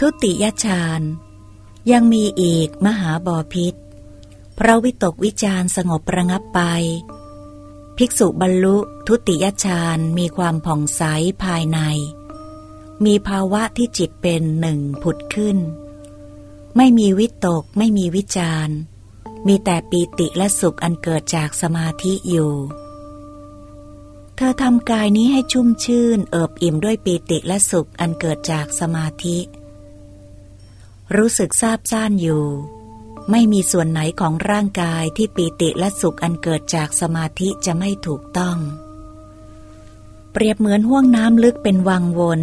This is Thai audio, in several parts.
ทุติยฌานยังมีอีกมหาบอพิษพระวิตกวิจารสงบระงับไป ภิกษุบรรลุทุติยฌานมีความผ่องใสภายใน มีภาวะที่จิตเป็นหนึ่งผุดขึ้น ไม่มีวิตกไม่มีวิจารมีแต่ปีติและสุขอันเกิดจากสมาธิอยู่ เธอทำกายนี้ให้ชุ่มชื่นเอิบอิ่มด้วยปีติและสุขอันเกิดจากสมาธิ รู้สึกซาบซ่านอยู่ ไม่มีส่วนไหนของร่างกายที่ปีติและสุขอันเกิดจากสมาธิจะไม่ถูกต้อง เปรียบเหมือนห่วงน้ำลึกเป็นวังวน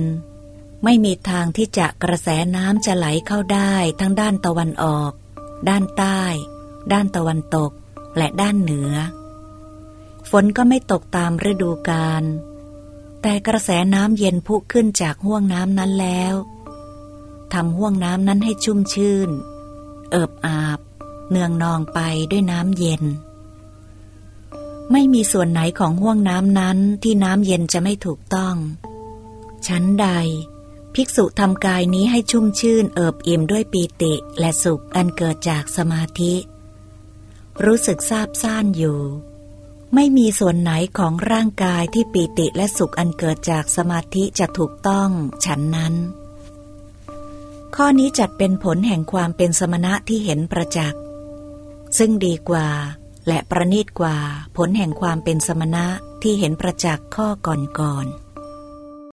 ไม่มีทางที่จะกระแสน้ำจะไหลเข้าได้ทั้งด้านตะวันออก ด้านใต้ ด้านตะวันตก และด้านเหนือ ฝนก็ไม่ตกตามฤดูกาลแต่กระแสน้ำเย็นพุขึ้นจากห่วงน้ำนั้นแล้ว ทำห่วงน้ำนั้นให้ชุ่มชื่น เอิบอาบ เนืองนองไปด้วยน้ำเย็น ไม่มีส่วนไหนของห่วงน้ำนั้นที่น้ำเย็นจะไม่ถูกต้อง ชั้นใด ภิกษุทำกายนี้ให้ชุ่มชื่น เอิบอิ่มด้วยปีติและสุขอันเกิดจากสมาธิ รู้สึกซาบซ่านอยู่ไม่มีส่วนไหนของร่างกายที่ปีติและสุขอันเกิดจากสมาธิจะถูกต้องฉันนั้น ข้อนี้จัดเป็นผลแห่งความเป็นสมณะที่เห็นประจักษ์ ซึ่งดีกว่า และประณีตกว่าผลแห่งความเป็นสมณะที่เห็นประจักษ์ข้อก่อนๆ